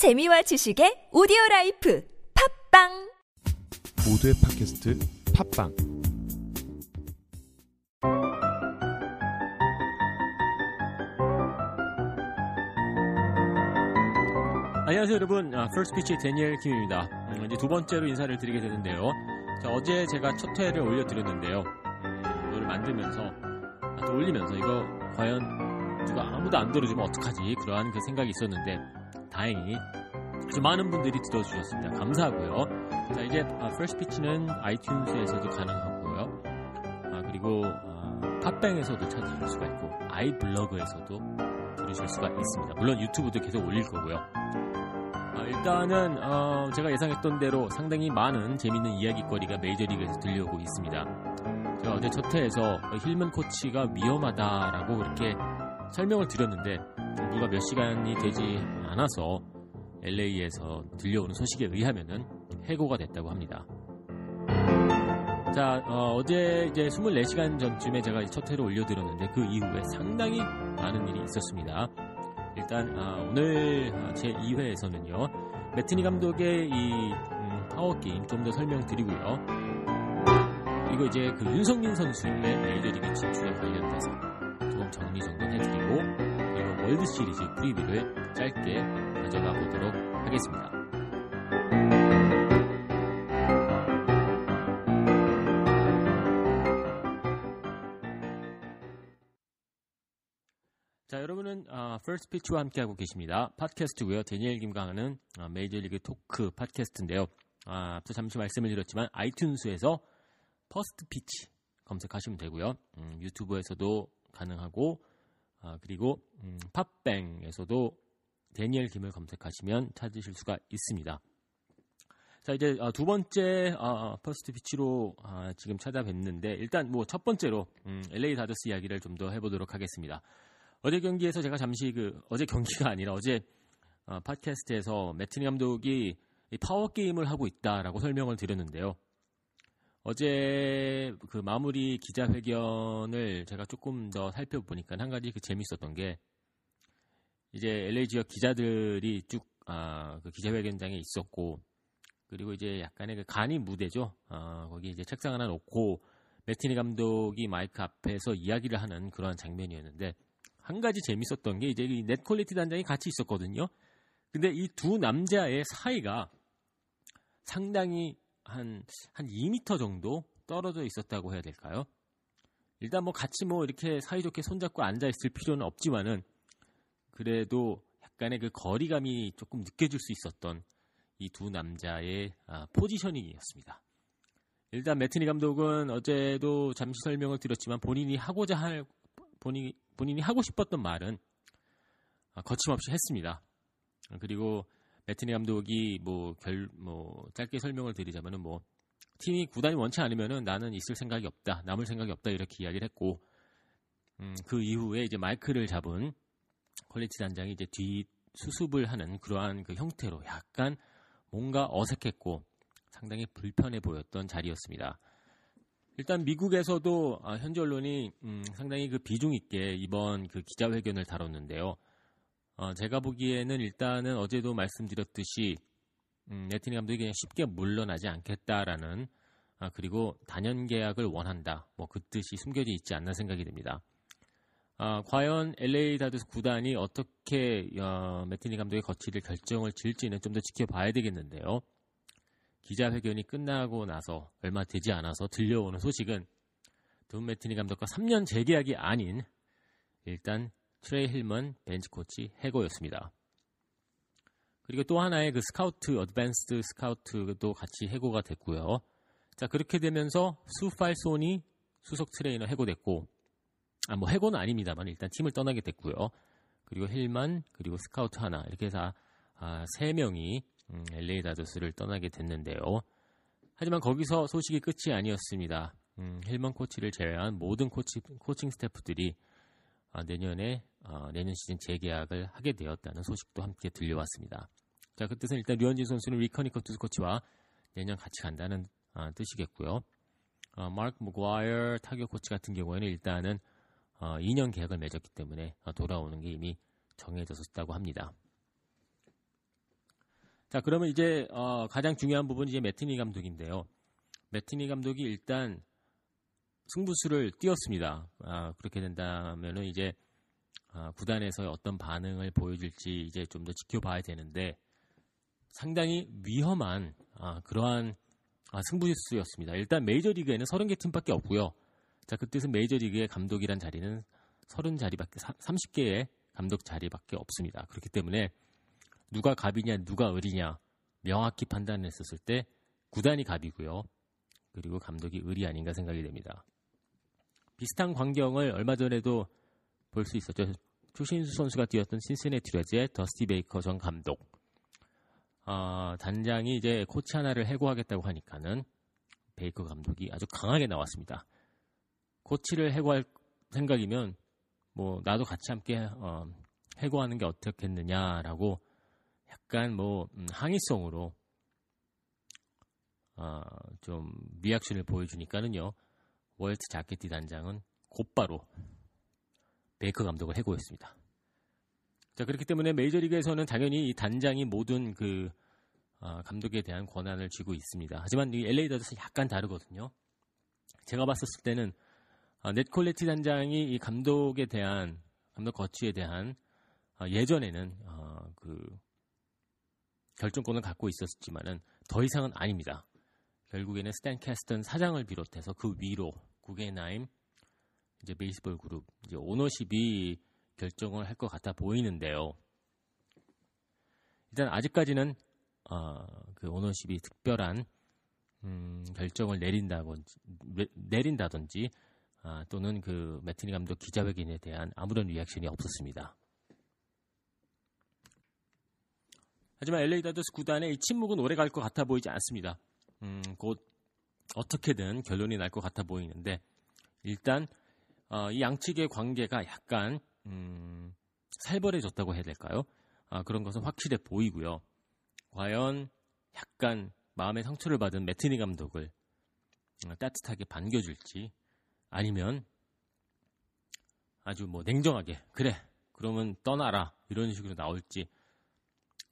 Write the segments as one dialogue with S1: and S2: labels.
S1: 재미와 지식의 오디오 life 팟빵!
S2: 모두의 팟캐스트 팟빵.
S3: 안녕하세요 여러분. 아, First Pitch 데니엘 김입니다. 음, 이제 두 번째로 인사를 드리게 되는데요. 자, 어제 제가 첫 회를 올려드렸는데요. 음, 이거를 만들면서 아, 또 올리면서 이거 과연 누가 아무도 안 들어주면 어떡하지? 그러한 그 생각이 있었는데 다행히 아주 많은 분들이 들어주셨습니다. 감사하고요. 자 이제 First Pitch는 iTunes에서도 가능하고요. 아, 그리고 어, 팟빵에서도 찾으실 수가 있고 아이블로그에서도 들으실 수가 있습니다. 물론 유튜브도 계속 올릴 거고요. 아, 일단은 어, 제가 예상했던 대로 상당히 많은 재밌는 이야기거리가 메이저리그에서 들려오고 있습니다. 제가 어제 첫 회에서 힐먼 코치가 위험하다라고 그렇게 설명을 드렸는데 불과 몇 시간이 되지 않아서 LA에서 들려오는 소식에 의하면은 해고가 됐다고 합니다. 자, 어, 제 이제 24시간 전쯤에 제가 첫 회를 올려드렸는데 그 이후에 상당히 많은 일이 있었습니다. 일단 아, 오늘 제 2회에서는요 매팅리 감독의 이 음, 파워 게임 좀 더 설명드리고요. 그리고 이제 그 윤석민 선수의 메이저리그 진출에 관련돼서 좀 정리 그리고 월드 시리즈 프리뷰를 짧게 가져가 보도록 하겠습니다. 자, 여러분은 어, First Pitch와 함께하고 계십니다. 팟캐스트고요. 데니엘 어, 메이저리그 talk 팟캐스트인데요. 아, 앞서 잠시 말씀을 드렸지만 iTunes에서 First Pitch 검색하시면 되고요. 음, 유튜브에서도 가능하고 아, 그리고 음, 팟빵에서도 데니엘 김을 검색하시면 찾으실 수가 있습니다. 자 이제 어, 두 번째 어, First Pitch로 어, 지금 찾아뵙는데 일단 뭐 첫 번째로 음, LA 다저스 이야기를 좀 더 해보도록 하겠습니다. 어제 경기에서 제가 잠시 그 어제 경기가 아니라 어제 어, 팟캐스트에서 매트니 감독이 파워 게임을 하고 있다라고 설명을 드렸는데요. 어제 그 마무리 기자회견을 제가 조금 더 살펴보니까 한 가지 그 재밌었던 게 이제 LA 지역 기자들이 쭉 아, 그 기자회견장에 있었고 그리고 이제 약간의 그 간이 무대죠. 어, 거기 이제 책상 하나 놓고 매트니 감독이 마이크 앞에서 이야기를 하는 그러한 장면이었는데 한 가지 재밌었던 게 이제 네드 콜레티 단장이 같이 있었거든요. 근데 이 두 남자의 사이가 상당히 한, 한 2m 정도 떨어져 있었다고 해야 될까요? 일단 뭐 같이 뭐 이렇게 사이좋게 손잡고 앉아있을 필요는 없지만은 그래도 약간의 그 거리감이 조금 느껴질 수 있었던 이 두 남자의 아, positioning이었습니다. 일단 매팅리 감독은 어제도 잠시 설명을 드렸지만 본인이 하고자 할 본인이 본인이 하고 싶었던 말은 아, 거침없이 했습니다. 그리고 매팅리 감독이 뭐결뭐 짧게 설명을 드리자면은 뭐 팀이 구단이 원치 않으면은 나는 있을 생각이 없다, 남을 생각이 없다 이렇게 이야기를 했고 음, 그 이후에 이제 마이크를 잡은 콜레티 단장이 이제 뒤 수습을 하는 그러한 그 형태로 약간 뭔가 어색했고 상당히 불편해 보였던 자리였습니다. 일단 미국에서도 아, 현지 언론이 음, 상당히 그 비중 있게 이번 그 기자회견을 다뤘는데요. 어, 제가 보기에는 일단은 어제도 말씀드렸듯이 음, 네티니 감독이 그냥 쉽게 물러나지 않겠다라는 아, 그리고 단연 계약을 원한다. 뭐 그 뜻이 숨겨져 있지 않나 생각이 듭니다. 아, 과연 LA 다드스 구단이 어떻게 어, 매티니 감독의 거취를 결정을 지을지는 좀 더 지켜봐야 되겠는데요. 기자회견이 끝나고 나서 얼마 되지 않아서 들려오는 소식은 돈 매팅리 감독과 3년 재계약이 아닌 일단 트레이 힐먼 벤치 코치 해고였습니다. 그리고 또 하나의 그 스카우트, advanced 스카우트도 같이 해고가 됐고요. 자, 그렇게 되면서 수 팔손이 수석 트레이너 해고됐고, 아, 뭐 해고는 아닙니다만 일단 팀을 떠나게 됐고요. 그리고 힐만, 그리고 스카우트 하나, 이렇게 해서 아, 세 명이 음, LA 다저스를 떠나게 됐는데요. 하지만 거기서 소식이 끝이 아니었습니다. 음, 힐먼 코치를 제외한 모든 코치, 코칭 스태프들이 아, 내년에 어, 내년 시즌 재계약을 하게 되었다는 소식도 함께 들려왔습니다. 자, 그 뜻은 일단 류현진 선수는 릭 허니컷 투수 코치와 내년 같이 간다는 아, 뜻이겠고요. 어, 마크 맥과이어 타격 코치 같은 경우에는 일단은 어, 2년 계약을 맺었기 때문에 어, 돌아오는 게 이미 정해졌었다고 합니다. 자, 그러면 이제 어, 가장 중요한 부분이 이제 매티니 감독인데요. 매티니 감독이 일단 승부수를 띄웠습니다. 아, 그렇게 된다면은 이제 아, 구단에서 어떤 반응을 보여줄지 이제 좀 더 지켜봐야 되는데 상당히 위험한 아, 그러한 아, 승부수였습니다. 일단 메이저리그에는 30개 팀밖에 없고요. 자, 그 뜻은 메이저리그의 감독이란 자리는 30자리밖에 30개의 감독 자리밖에 없습니다. 그렇기 때문에 누가 갑이냐 누가 을이냐 명확히 판단했었을 때 구단이 갑이고요. 그리고 감독이 을이 아닌가 생각이 됩니다. 비슷한 광경을 얼마 전에도 볼 수 있었죠. 추신수 선수가 뛰었던 신세네티 레즈의 더스티 베이커 전 감독. 어, 단장이 이제 코치 하나를 해고하겠다고 하니까는 베이커 감독이 아주 강하게 나왔습니다. 코치를 해고할 생각이면 뭐 나도 같이 함께 어, 해고하는 게 어떻겠느냐라고 약간 뭐 음, 항의성으로 어, 좀 리액션을 보여주니까는요 월트 자켓티 단장은 곧바로 베이커 감독을 해고했습니다. 자 그렇기 때문에 메이저리그에서는 당연히 이 단장이 모든 그 어, 감독에 대한 권한을 쥐고 있습니다. 하지만 이 LA 다저스 약간 다르거든요. 제가 봤었을 때는 어, 넷 콜레티 단장이 이 감독에 대한 감독 거치에 대한 어, 예전에는 어, 그 결정권을 갖고 있었지만은 더 이상은 아닙니다. 결국에는 스탠 캐스턴 사장을 비롯해서 그 위로 구게나임 이제 베이스볼 그룹 이제 오너십이 결정을 할 것 같아 보이는데요. 일단 아직까지는 어, 그 오너십이 특별한 음, 결정을 내린다든지, 내린다든지 아, 또는 그 매트니 감독 기자회견에 대한 아무런 리액션이 없었습니다. 하지만 LA 다저스 구단의 이 침묵은 오래 갈 것 같아 보이지 않습니다. 음, 곧 어떻게든 결론이 날 것 같아 보이는데 일단 어, 이 양측의 관계가 약간 음, 살벌해졌다고 해야 될까요? 아, 그런 것은 확실해 보이고요. 과연 약간 마음의 상처를 받은 매트니 감독을 어, 따뜻하게 반겨줄지 아니면 아주 뭐 냉정하게 그래 그러면 떠나라 이런 식으로 나올지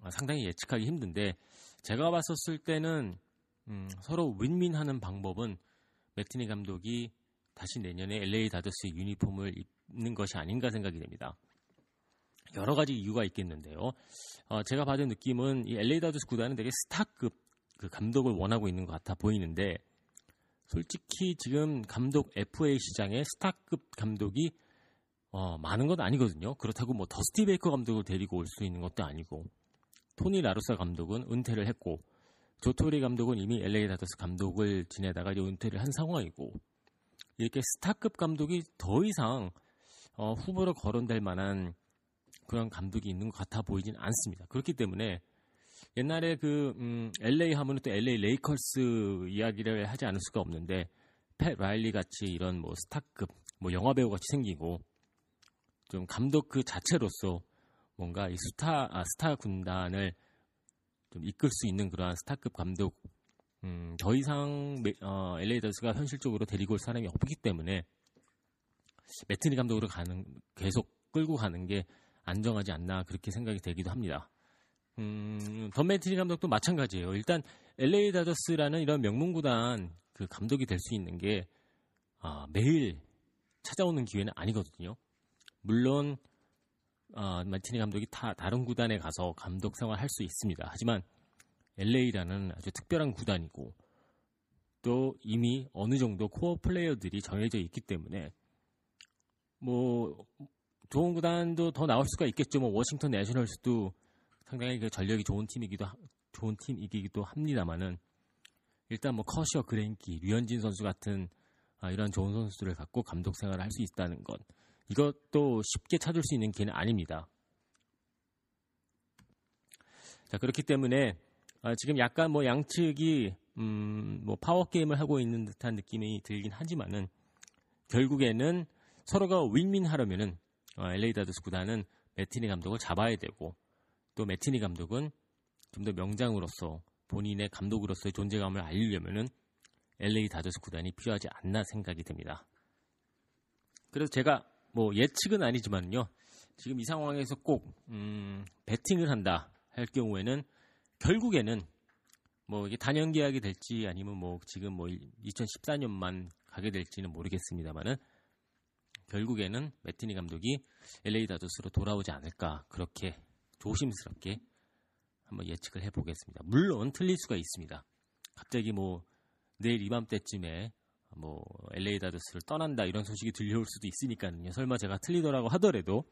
S3: 아, 상당히 예측하기 힘든데 제가 봤었을 때는 음, 서로 윈윈하는 방법은 매트니 감독이 다시 내년에 LA 다저스 유니폼을 입는 것이 아닌가 생각이 됩니다. 여러 가지 이유가 있겠는데요. 어, 제가 받은 느낌은 이 LA 다저스 구단은 되게 스타급 그 감독을 원하고 있는 것 같아 보이는데 솔직히 지금 감독 FA 시장에 스타급 감독이 어, 많은 건 아니거든요. 그렇다고 뭐 더스티 베이커 감독을 데리고 올 수 있는 것도 아니고 토니 라루사 감독은 은퇴를 했고 조 토리 감독은 이미 LA 다저스 감독을 지내다가 이제 은퇴를 한 상황이고 이렇게 스타급 감독이 더 이상 어, 후보로 거론될 만한 그런 감독이 있는 것 같아 보이진 않습니다. 그렇기 때문에 옛날에 그 음, LA 하면은 또 LA 레이커스 이야기를 하지 않을 수가 없는데 팻 라일리 같이 이런 뭐 스타급 뭐 영화 배우 같이 생기고 좀 감독 그 자체로서 뭔가 이 스타 아, 스타 군단을 좀 이끌 수 있는 그러한 스타급 감독 음, 더 이상 어, LA 다저스가 현실적으로 데리고 올 사람이 없기 때문에 매팅리 감독으로 가는 계속 끌고 가는 게 안전하지 않나 그렇게 생각이 되기도 합니다. 음, 던 매팅리 감독도 마찬가지예요. 일단 LA 다저스라는 이런 명문구단 그 감독이 될 수 있는 게 아, 매일 찾아오는 기회는 아니거든요. 물론 어, 마티니 감독이 다 다른 구단에 가서 감독 생활 할 수 있습니다. 하지만 LA라는 아주 특별한 구단이고 또 이미 어느 정도 코어 플레이어들이 정해져 있기 때문에 뭐 좋은 구단도 더 나올 수가 있겠죠. 뭐 워싱턴 내셔널스도 상당히 그 전력이 좋은 팀이기도 하, 좋은 팀이기도 합니다만은 일단 뭐 커셔, 그랭키, 류현진 선수 같은 아, 이런 좋은 선수들을 갖고 감독 생활을 할 수 있다는 것 이것도 쉽게 찾을 수 있는 기회는 아닙니다. 자, 그렇기 때문에 아, 지금 약간 뭐 양측이 음, 뭐 파워 게임을 하고 있는 듯한 느낌이 들긴 하지만은 결국에는 서로가 윈윈하려면은 어, LA 다저스 구단은 매티니 감독을 잡아야 되고 또 매티니 감독은 좀 더 명장으로서 본인의 감독으로서의 존재감을 알리려면은 LA 다저스 구단이 필요하지 않나 생각이 듭니다. 그래서 제가 뭐 예측은 아니지만요. 지금 이 상황에서 꼭 음, 배팅을 한다 할 경우에는 결국에는 뭐 이게 단연 계약이 될지 아니면 뭐 지금 뭐 2014년만 가게 될지는 모르겠습니다만은 결국에는 매티니 감독이 LA 다저스로 돌아오지 않을까 그렇게 조심스럽게 한번 예측을 해보겠습니다. 물론 틀릴 수가 있습니다. 갑자기 뭐 내일 이맘때쯤에 뭐 LA 다저스를 떠난다 이런 소식이 들려올 수도 있으니까요. 설마 제가 틀리더라고 하더라도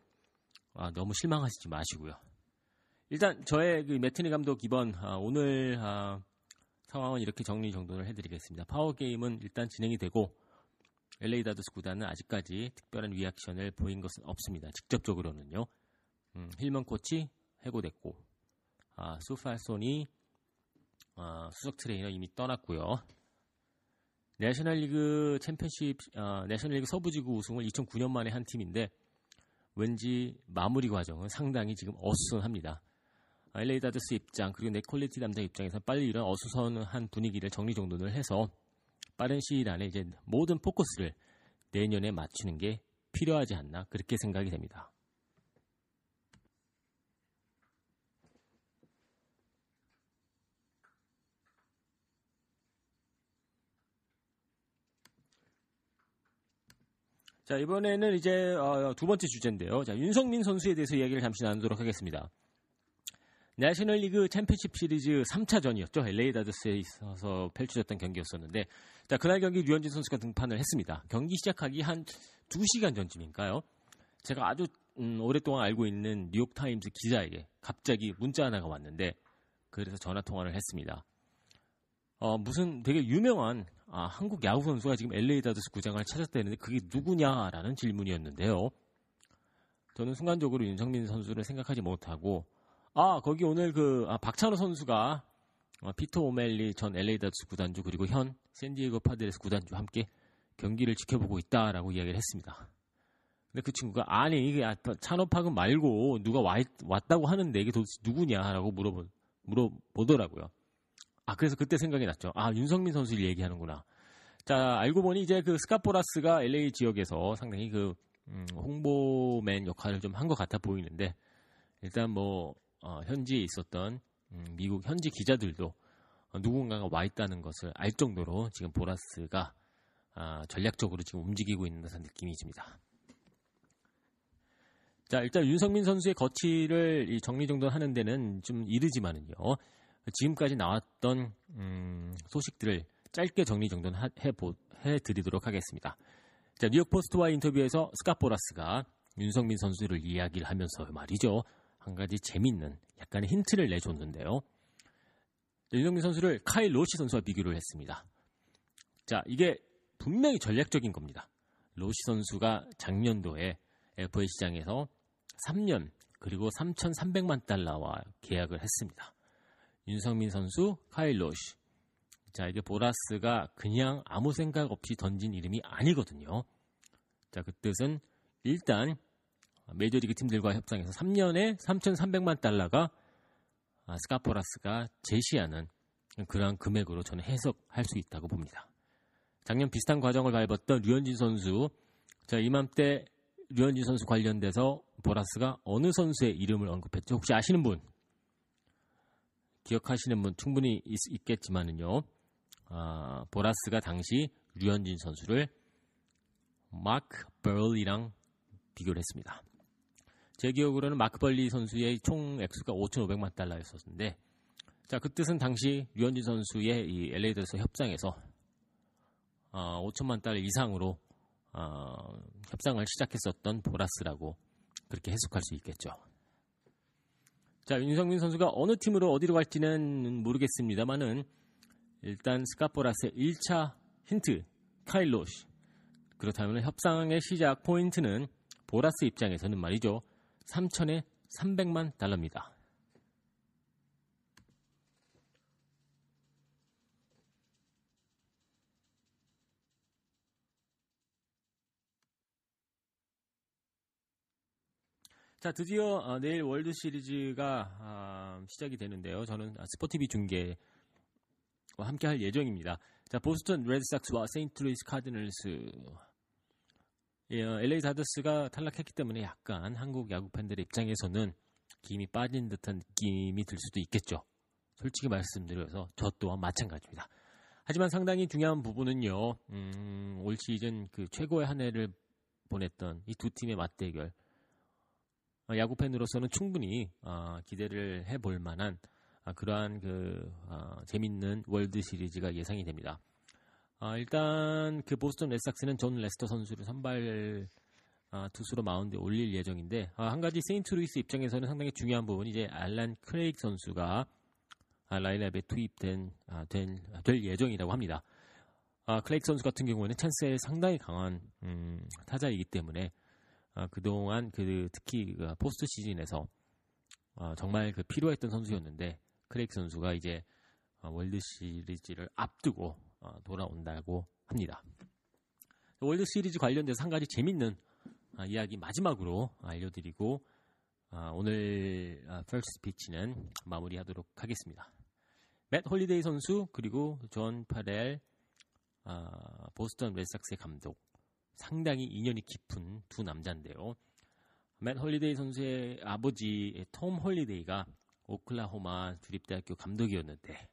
S3: 아, 너무 실망하시지 마시고요. 일단 저의 그 매트니 감독 이번 아, 오늘 아, 상황은 이렇게 정리 정돈을 해드리겠습니다. 파워 게임은 일단 진행이 되고 LA 다저스 구단은 아직까지 특별한 리액션을 보인 것은 없습니다. 직접적으로는요. 음, 힐먼 코치 해고됐고 아, 수 팔소니 아, 수석 트레이너 이미 떠났고요. 내셔널리그 챔피언십 아, 내셔널리그 서부지구 우승을 2009년 만에 한 팀인데 왠지 마무리 과정은 상당히 지금 어수선합니다. LA 다저스 입장 그리고 네드 콜레티 단장 입장에서 빨리 이런 어수선한 분위기를 정리정돈을 해서 빠른 시일 안에 이제 모든 포커스를 내년에 맞추는 게 필요하지 않나 그렇게 생각이 됩니다. 자, 이번에는 이제 어, 두 번째 주제인데요. 자, 윤성민 선수에 대해서 이야기를 잠시 나누도록 하겠습니다. 내셔널리그 챔피언십 시리즈 3차전이었죠. LA 다저스에 있어서 펼쳐졌던 경기였었는데 자, 그날 경기 류현진 선수가 등판을 했습니다. 경기 시작하기 한 2시간 전쯤인가요? 제가 아주 음, 오랫동안 알고 있는 뉴욕타임즈 기자에게 갑자기 문자 하나가 왔는데 그래서 전화 통화를 했습니다. 어, 무슨 되게 유명한 아, 한국 야구 선수가 지금 LA 다저스 구장을 찾았다는데 그게 누구냐라는 질문이었는데요. 저는 순간적으로 윤성민 선수를 생각하지 못하고 아 거기 오늘 그 아, 박찬호 선수가 어, 피터 오말리 전 LA 다저스 구단주 그리고 현 샌디에고 파드레스 구단주 함께 경기를 지켜보고 있다라고 이야기를 했습니다. 근데 그 친구가 아니 이게 아, 찬호 팍은 말고 누가 와, 왔다고 하는데 이게 도대체 누구냐라고 물어보 물어보더라고요. 아, 그래서 그때 생각이 났죠. 아, 윤석민 선수를 얘기하는구나. 자, 알고 보니 이제 그 스캇 보라스가 LA 지역에서 상당히 그, 음, 홍보맨 역할을 좀 한 것 같아 보이는데, 일단 뭐, 어, 현지에 있었던, 음, 미국 현지 기자들도 어, 누군가가 와 있다는 것을 알 정도로 지금 보라스가, 아, 전략적으로 지금 움직이고 있는 듯한 느낌이 듭니다. 자, 일단 윤성민 선수의 거취를 정리정돈 하는 데는 좀 이르지만은요. 지금까지 나왔던 음, 소식들을 짧게 정리정돈 해드리도록 하겠습니다. 자, 뉴욕 포스트와 인터뷰에서 스카포라스가 윤성민 선수를 이야기를 하면서 말이죠. 한 가지 재밌는 약간의 힌트를 내줬는데요. 윤성민 선수를 카일 로시 선수와 비교를 했습니다. 자, 이게 분명히 전략적인 겁니다. 로시 선수가 작년도에 FA 시장에서 3년 그리고 3,300만 달러와 계약을 했습니다. 윤성민 선수, 카일 로시. 자, 이게 보라스가 그냥 아무 생각 없이 던진 이름이 아니거든요. 자, 그 뜻은 일단 메이저리그 팀들과 협상해서 3년에 3,300만 달러가 아, 스카포라스가 제시하는 그러한 금액으로 저는 해석할 수 있다고 봅니다. 작년 비슷한 과정을 밟았던 류현진 선수, 자 이맘때 류현진 선수 관련돼서 보라스가 어느 선수의 이름을 언급했죠? 혹시 아시는 분? 기억하시는 분 충분히 있, 겠지만은요 아, 보라스가 당시 류현진 선수를 마크 벌리랑 비교를 했습니다. 제 기억으로는 마크 벌리 선수의 총 액수가 5,500만 달러였었는데, 자, 그 뜻은 당시 류현진 선수의 이 LA에서 협상에서 어, 5천만 달러 이상으로 어, 협상을 시작했었던 보라스라고 그렇게 해석할 수 있겠죠. 자, 윤성민 선수가 어느 팀으로 어디로 갈지는 모르겠습니다만은 일단 스캇 보라스의 1차 힌트 카일로시 그렇다면 협상의 시작 포인트는 보라스 입장에서는 말이죠. 3년에 3천 300만 달러입니다. 자, 드디어 어, 내일 월드 시리즈가 아, 시작이 되는데요. 저는 스포티비 중계 와 함께 할 예정입니다. 자, 보스턴 레드삭스와 세인트루이스 카디널스. 예, LA 어, 다저스가 탈락했기 때문에 약간 한국 야구 팬들의 입장에서는 김이 빠진 듯한 느낌이 들 수도 있겠죠. 솔직히 말씀드려서 저 또한 마찬가지입니다. 하지만 상당히 중요한 부분은요, 음, 올 시즌 그 최고의 한 해를 보냈던 이 두 팀의 맞대결. 어, 야구 팬으로서는 충분히 어, 기대를 해볼 만한 아, 그러한 그 어, 재밌는 월드 시리즈가 예상이 됩니다. 아, 일단 그 보스턴 레드삭스는 존 레스터 선수를 선발 아, 투수로 마운드에 올릴 예정인데 아, 한 가지 세인트루이스 입장에서는 상당히 중요한 부분이 이제 앨런 크레이그 선수가 아, 라인업에 투입된 아, 된, 아, 될 예정이라고 합니다. 아, 크레이그 선수 같은 경우에는 찬스에 상당히 강한 음, 타자이기 때문에 아, 그동안 그 특히 그 포스트 시즌에서 아, 정말 그 필요했던 선수였는데 크레이그 선수가 이제 아, 월드 시리즈를 앞두고 아, 돌아온다고 합니다. 월드 시리즈 관련돼서 한 가지 재밌는 아, 이야기 마지막으로 알려드리고 아, 오늘 아, 퍼스트 피치는 마무리하도록 하겠습니다. 맷 홀리데이 선수 그리고 존 패럴 아, 보스턴 레드삭스의 감독 상당히 인연이 깊은 두 남자인데요. 맷 홀리데이 선수의 아버지 톰 홀리데이가 오클라호마 주립대학교 감독이었는데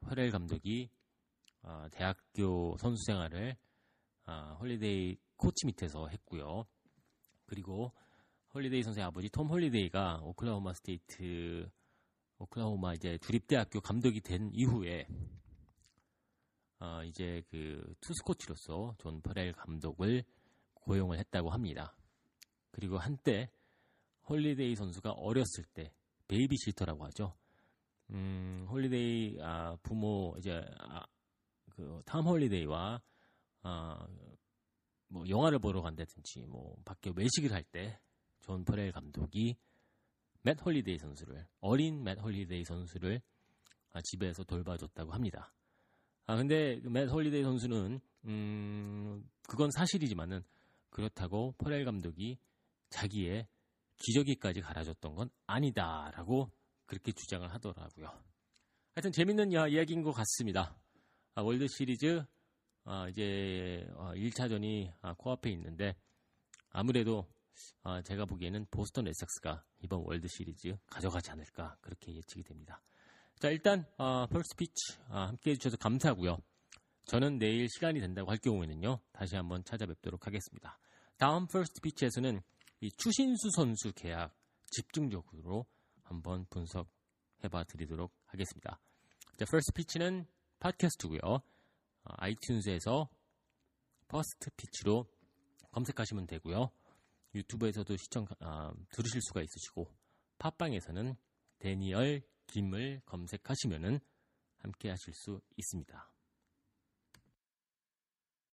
S3: 패럴 감독이 아, 대학교 선수 생활을 아, 홀리데이 코치 밑에서 했고요. 그리고 홀리데이 선수의 아버지 톰 홀리데이가 오클라호마 스테이트 오클라호마 이제 주립대학교 감독이 된 이후에 어, 이제 그 투수 코치로서 존 패럴 감독을 고용을 했다고 합니다. 그리고 한때 홀리데이 선수가 어렸을 때 베이비시터라고 하죠. 음, 홀리데이 아, 부모 이제 아, 그 탐 홀리데이와 아, 뭐 영화를 보러 간다든지 뭐 밖에 외식을 할 때 존 패럴 감독이 맷 홀리데이 선수를 어린 맷 홀리데이 선수를 아, 집에서 돌봐줬다고 합니다. 아 근데 맷 홀리데이 선수는 음 그건 사실이지만은 그렇다고 패럴 감독이 자기의 기저귀까지 갈아줬던 건 아니다라고 그렇게 주장을 하더라고요. 하여튼 재밌는 이야기인 것 같습니다. 아, 월드 시리즈 아, 이제 1차전이 아, 코앞에 있는데 아무래도 아, 제가 보기에는 보스턴 레드삭스가 이번 월드 시리즈 가져가지 않을까 그렇게 예측이 됩니다. 자 일단 어, 퍼스트 피치 아, 함께 해주셔서 감사하고요. 저는 내일 시간이 된다고 할 경우에는요 다시 한번 찾아뵙도록 하겠습니다. 다음 퍼스트 피치에서는 이 추신수 선수 계약 집중적으로 한번 분석해봐 드리도록 하겠습니다. 자, 퍼스트 피치는 팟캐스트고요. 어, 아이튠즈에서 퍼스트 피치로 검색하시면 되고요. 유튜브에서도 시청 아, 들으실 수가 있으시고 팟빵에서는 데니얼 김을 검색하시면은 함께 하실 수 있습니다.